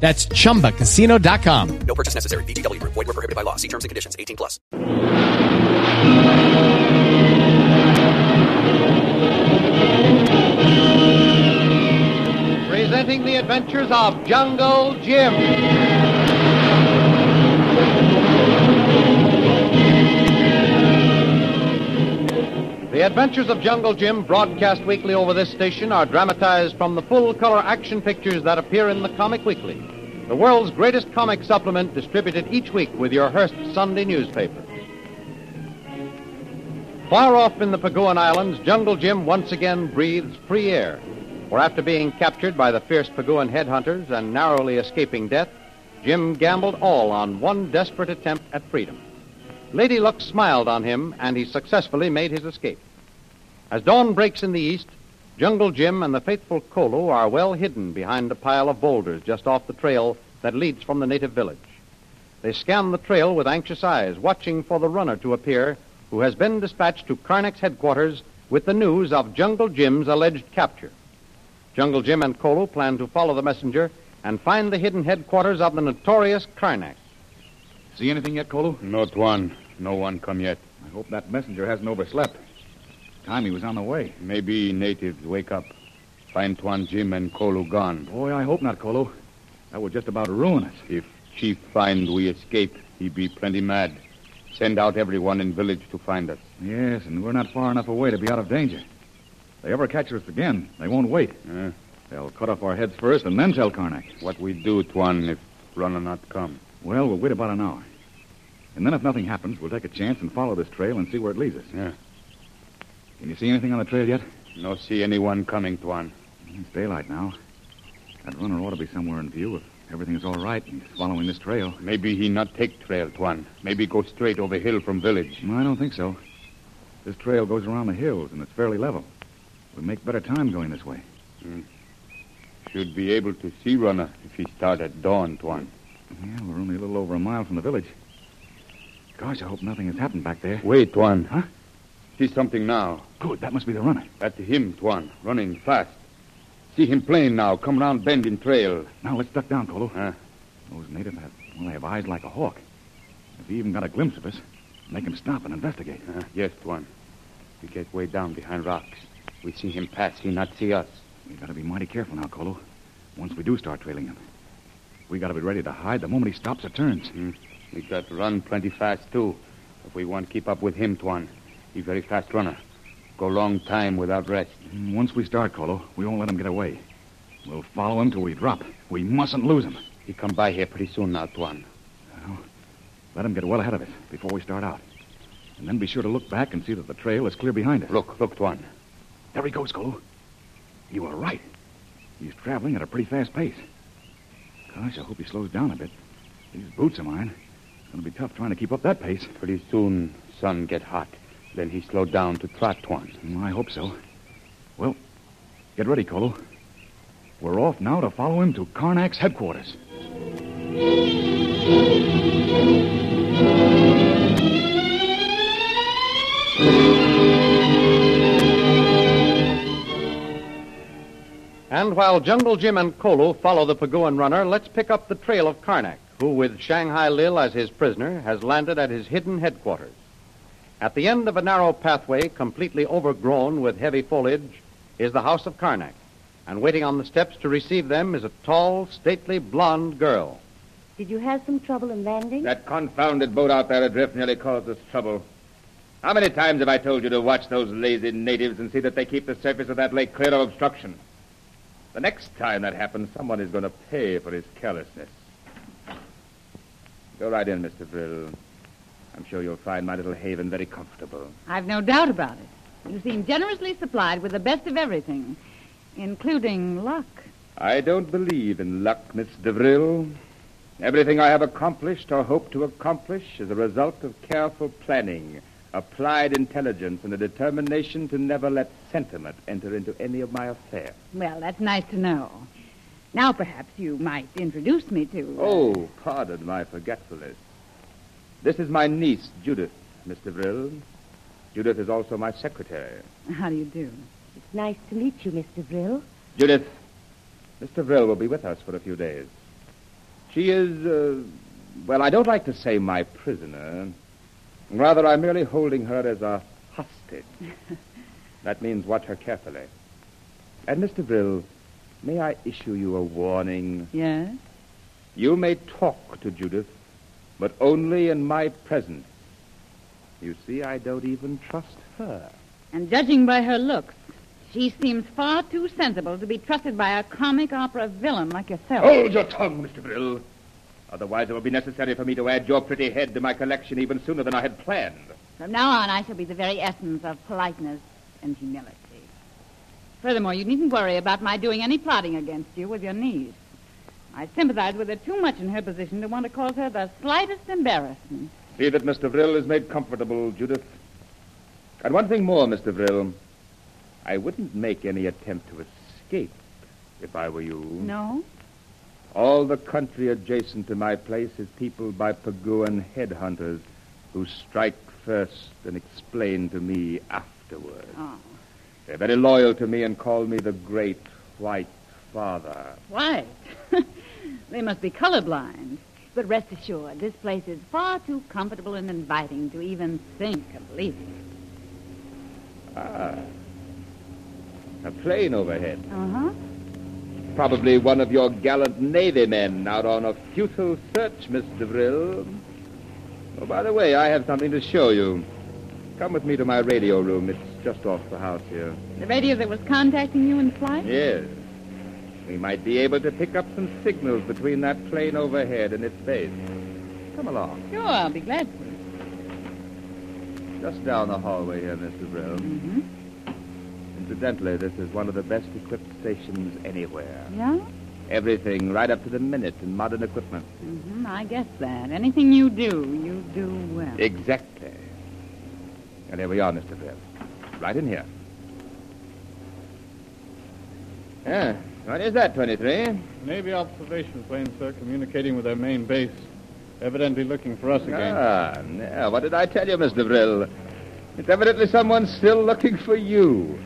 That's chumbacasino.com. No purchase necessary. VGW Group. Void were prohibited by law. See terms and conditions. 18 plus. Presenting the adventures of Jungle Jim. The Adventures of Jungle Jim, broadcast weekly over this station, are dramatized from the full color action pictures that appear in the Comic Weekly, the world's greatest comic supplement distributed each week with your Hearst Sunday newspaper. Far off in the Paguan Islands, Jungle Jim once again breathes free air. For after being captured by the fierce Paguan headhunters and narrowly escaping death, Jim gambled all on one desperate attempt at freedom. Lady Luck smiled on him, and he successfully made his escape. As dawn breaks in the east, Jungle Jim and the faithful Kolu are well hidden behind a pile of boulders just off the trail that leads from the native village. They scan the trail with anxious eyes, watching for the runner to appear who has been dispatched to Karnak's headquarters with the news of Jungle Jim's alleged capture. Jungle Jim and Kolu plan to follow the messenger and find the hidden headquarters of the notorious Karnak. See anything yet, Kolu? Not one. No one come yet. I hope that messenger hasn't overslept. Time he was on the way. Maybe natives wake up. Find Tuan Jim and Kolu gone. Boy, I hope not, Kolu. That would just about ruin us. If Chief find we escape, he be plenty mad. Send out everyone in village to find us. Yes, and we're not far enough away to be out of danger. If they ever catch us again, they won't wait. Uh, They'll cut off our heads first and then tell Karnak. what we do, Tuan, if runner not come? Well, we'll wait about an hour. And then if nothing happens, we'll take a chance and follow this trail and see where it leads us. Yeah. Can you see anything on the trail yet? No see anyone coming, Tuan. It's daylight now. That runner ought to be somewhere in view if everything's all right and he's following this trail. Maybe he not take trail, Tuan. Maybe go straight over hill from village. I don't think so. This trail goes around the hills and it's fairly level. We make better time going this way. Hmm. Should be able to see runner if he start at dawn, Tuan. Yeah, we're only a little over a mile from the village. Gosh, I hope nothing has happened back there. Wait, Tuan. Huh? See something now. Good, that must be the runner. That's him, Tuan, running fast. See him plain now. Come round bend in trail. Now let's duck down, Kolu. Huh? Those natives have, well, they have eyes like a hawk. If he even got a glimpse of us, make him stop and investigate. Uh, yes, Tuan. We get way down behind rocks. We see him pass. He not see us. We gotta be mighty careful now, Kolu. Once we do start trailing him. We gotta be ready to hide the moment he stops or turns. We got to run plenty fast, too. If we want to keep up with him, Tuan. He very fast runner. Go long time without rest. Mm, once we start, Kolu, we won't let him get away. We'll follow him till we drop. We mustn't lose him. He come by here pretty soon now, Tuan. Well, Let him get well ahead of us before we start out. And then be sure to look back and see that the trail is clear behind us. Look, look, Tuan. There he goes, Kolu. You were right. He's traveling at a pretty fast pace. Gosh, I hope he slows down a bit. These boots of mine. It's going to be tough trying to keep up that pace. Pretty soon, sun get hot. Then he slowed down to trot one. Mm, I hope so. Well, get ready, Kolu. We're off now to follow him to Karnak's headquarters. And while Jungle Jim and Kolu follow the Paguan runner, let's pick up the trail of Karnak, who, with Shanghai Lil as his prisoner, has landed at his hidden headquarters. At the end of a narrow pathway, completely overgrown with heavy foliage, is the house of Karnak. And waiting on the steps to receive them is a tall, stately, blonde girl. Did you have some trouble in landing? That confounded boat out there adrift nearly caused us trouble. How many times have I told you to watch those lazy natives and see that they keep the surface of that lake clear of obstruction? The next time that happens, someone is going to pay for his carelessness. Go right in, Mr. Brill. I'm sure you'll find my little haven very comfortable. I've no doubt about it. You seem generously supplied with the best of everything, including luck. I don't believe in luck, Miss DeVril. Everything I have accomplished or hope to accomplish is a result of careful planning, applied intelligence, and a determination to never let sentiment enter into any of my affairs. Well, that's nice to know. Now, perhaps you might introduce me to. uh, Oh, pardon my forgetfulness. This is my niece, Judith, Mr. Brill. Judith is also my secretary. How do you do? It's nice to meet you, Mr. Brill. Judith, Mr. Brill will be with us for a few days. She is, uh, well, I don't like to say my prisoner. Rather, I'm merely holding her as a hostage. that means watch her carefully. And, Mr. Brill, may I issue you a warning? Yes? You may talk to Judith, but only in my presence. You see, I don't even trust her. And judging by her looks, she seems far too sensible to be trusted by a comic opera villain like yourself. Hold your tongue, Mr. Brill. Otherwise, it will be necessary for me to add your pretty head to my collection even sooner than I had planned. From now on, I shall be the very essence of politeness and humility. Furthermore, you needn't worry about my doing any plotting against you with your niece. I sympathize with her too much in her position to want to cause her the slightest embarrassment. See that Mr. Brill is made comfortable, Judith. And one thing more, Mr. Brill. I wouldn't make any attempt to escape if I were you. No? All the country adjacent to my place is peopled by Paguan headhunters who strike first and explain to me afterward. Oh. They're very loyal to me and call me the Great White Father. White. they must be colorblind. But rest assured, this place is far too comfortable and inviting to even think of leaving. Ah. A plane overhead. Uh-huh. Probably one of your gallant Navy men out on a futile search, Miss DeVril. Oh, by the way, I have something to show you. Come with me to my radio room. It's just off the house here. The radio that was contacting you in flight? Yes. We might be able to pick up some signals between that plane overhead and its base. Come along. Sure, I'll be glad to. Just down the hallway here, Mr. DeVril. Mm-hmm. Incidentally, this is one of the best equipped stations anywhere. Yeah? Everything right up to the minute in modern equipment. Mm-hmm. I guess that. Anything you do, you do well. Exactly. And here we are, Mr. Brill. Right in here. Yeah. What is that, 23? Navy observation plane, sir, communicating with their main base. Evidently looking for us again. Ah, now, what did I tell you, Mr. Brill? It's evidently someone still looking for you.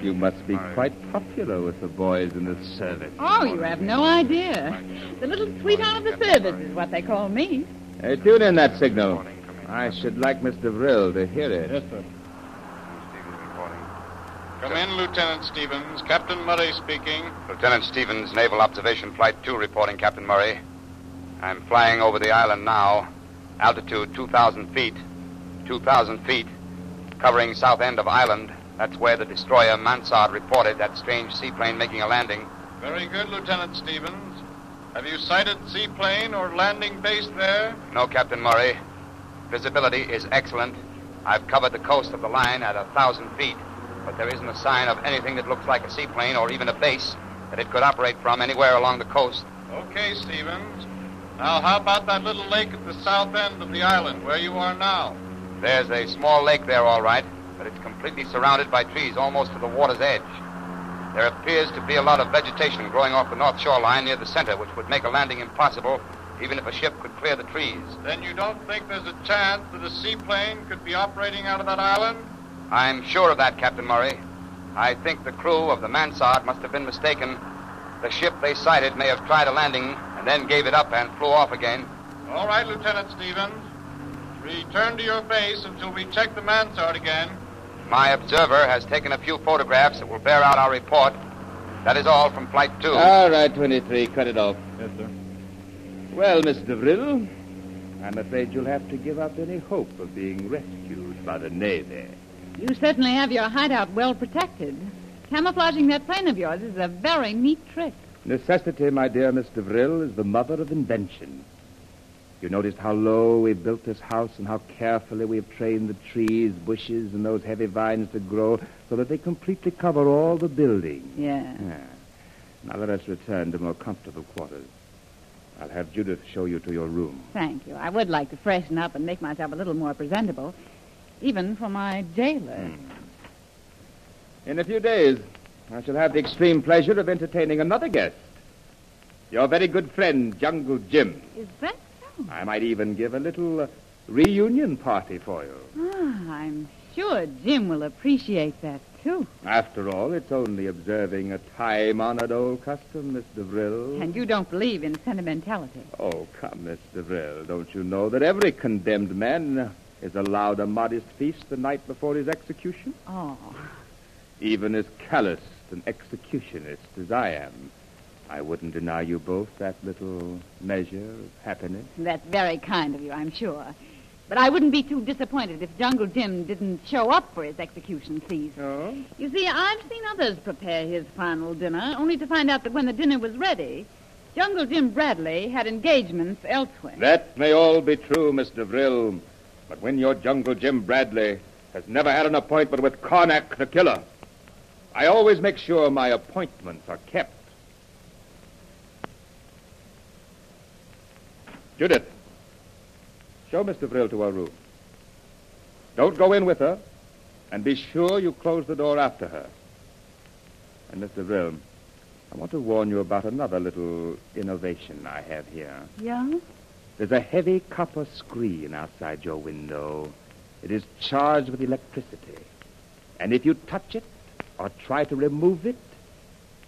You must be quite popular with the boys in the service. Oh, you have no idea. The little sweetheart of the service is what they call me. Hey, tune in that signal. I should like Mr. Brill to hear it. Yes, sir. Come in, Lieutenant Stevens. Captain Murray speaking. Lieutenant Stevens, Naval Observation Flight 2 reporting, Captain Murray. I'm flying over the island now. Altitude 2,000 feet. 2,000 feet. Covering south end of island. That's where the destroyer Mansard reported that strange seaplane making a landing. Very good, Lieutenant Stevens. Have you sighted seaplane or landing base there? No, Captain Murray. Visibility is excellent. I've covered the coast of the line at a thousand feet, but there isn't a sign of anything that looks like a seaplane or even a base that it could operate from anywhere along the coast. Okay, Stevens. Now, how about that little lake at the south end of the island where you are now? There's a small lake there, all right, but it's completely surrounded by trees almost to the water's edge. There appears to be a lot of vegetation growing off the north shoreline near the center, which would make a landing impossible, even if a ship could clear the trees. Then you don't think there's a chance that a seaplane could be operating out of that island? I'm sure of that, Captain Murray. I think the crew of the Mansard must have been mistaken The ship they sighted may have tried a landing and then gave it up and flew off again. All right, Lieutenant Stevens. Return to your base until we check the mansard again. My observer has taken a few photographs that will bear out our report. That is all from Flight 2. All right, 23. Cut it off. Yes, sir. Well, Mr. Vril, I'm afraid you'll have to give up any hope of being rescued by the Navy. You certainly have your hideout well protected. Camouflaging that plane of yours is a very neat trick. Necessity, my dear Mr. Vril, is the mother of invention. You noticed how low we built this house and how carefully we've trained the trees, bushes, and those heavy vines to grow so that they completely cover all the building. Yeah. Yeah. Now let us return to more comfortable quarters. I'll have Judith show you to your room. Thank you. I would like to freshen up and make myself a little more presentable, even for my jailer. In a few days, I shall have the extreme pleasure of entertaining another guest. Your very good friend, Jungle Jim. Is that so? I might even give a little uh, reunion party for you. Ah, I'm sure Jim will appreciate that, too. After all, it's only observing a time-honored old custom, Mr. Vril. And you don't believe in sentimentality. Oh, come, Mr. Vril. Don't you know that every condemned man is allowed a modest feast the night before his execution? Oh, Even as calloused an executionist as I am, I wouldn't deny you both that little measure of happiness. that's very kind of you, I'm sure. But I wouldn't be too disappointed if Jungle Jim didn't show up for his execution feast. Oh? You see, I've seen others prepare his final dinner, only to find out that when the dinner was ready, Jungle Jim Bradley had engagements elsewhere. That may all be true, Mr. Vril, but when your Jungle Jim Bradley has never had an appointment with Karnak the killer, I always make sure my appointments are kept. Judith, show Mr. Vril to her room. Don't go in with her, and be sure you close the door after her. And, Mr. Vril, I want to warn you about another little innovation I have here. Yeah? There's a heavy copper screen outside your window. It is charged with electricity. And if you touch it or try to remove it,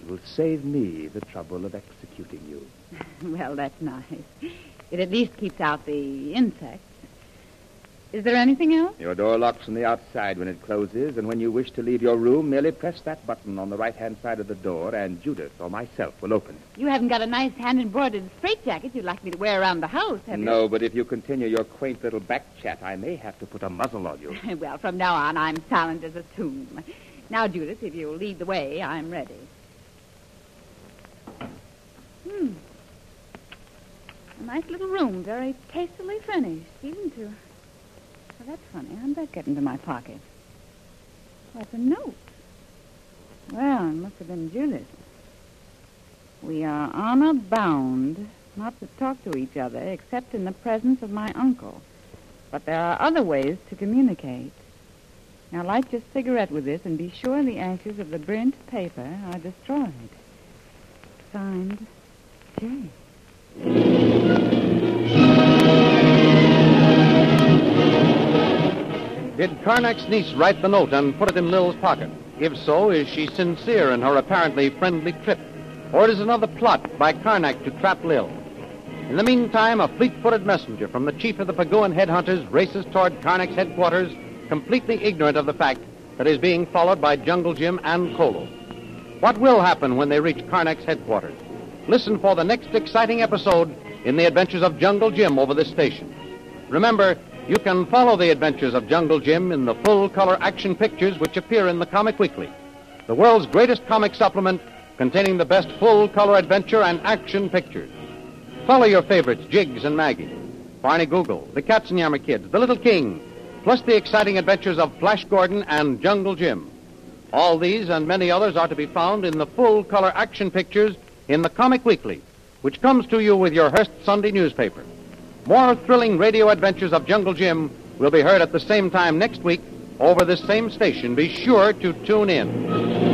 you will save me the trouble of executing you. Well, that's nice. It at least keeps out the insects. Is there anything else? Your door locks from the outside when it closes, and when you wish to leave your room, merely press that button on the right-hand side of the door, and Judith or myself will open it. You haven't got a nice hand-embroidered straitjacket you'd like me to wear around the house, have you? No, but if you continue your quaint little back chat, I may have to put a muzzle on you. well, from now on, I'm silent as a tomb. Now, Judith, if you'll lead the way, I'm ready. Hmm. A nice little room, very tastily furnished, even to... Well, that's funny. How'd that get into my pocket? Oh, it's a note. Well, it must have been Judith. We are honor bound not to talk to each other except in the presence of my uncle. But there are other ways to communicate. Now light your cigarette with this and be sure the ashes of the burnt paper are destroyed. Signed, J. Did Karnak's niece write the note and put it in Lil's pocket? If so, is she sincere in her apparently friendly trip? Or is another plot by Karnak to trap Lil? In the meantime, a fleet-footed messenger from the chief of the Paguan headhunters races toward Karnak's headquarters, completely ignorant of the fact that he's being followed by Jungle Jim and Kolu. What will happen when they reach Karnak's headquarters? Listen for the next exciting episode in the adventures of Jungle Jim over this station. Remember, you can follow the adventures of Jungle Jim in the full color action pictures which appear in the Comic Weekly, the world's greatest comic supplement containing the best full color adventure and action pictures. Follow your favorites, Jiggs and Maggie, Barney Google, the Katzenjammer Kids, the Little King, plus the exciting adventures of Flash Gordon and Jungle Jim. All these and many others are to be found in the full color action pictures in the Comic Weekly, which comes to you with your Hearst Sunday newspaper. More thrilling radio adventures of Jungle Jim will be heard at the same time next week over this same station. Be sure to tune in.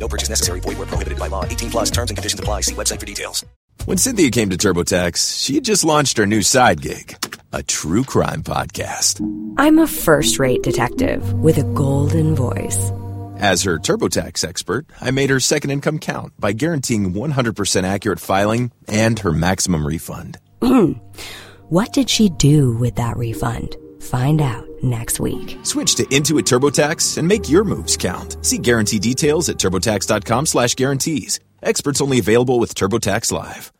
No purchase necessary. Void where prohibited by law. 18 plus terms and conditions apply. See website for details. When Cynthia came to TurboTax, she had just launched her new side gig, a true crime podcast. I'm a first rate detective with a golden voice. As her TurboTax expert, I made her second income count by guaranteeing 100% accurate filing and her maximum refund. what did she do with that refund? Find out next week. Switch to Intuit TurboTax and make your moves count. See guarantee details at turbotax.com slash guarantees. Experts only available with TurboTax Live.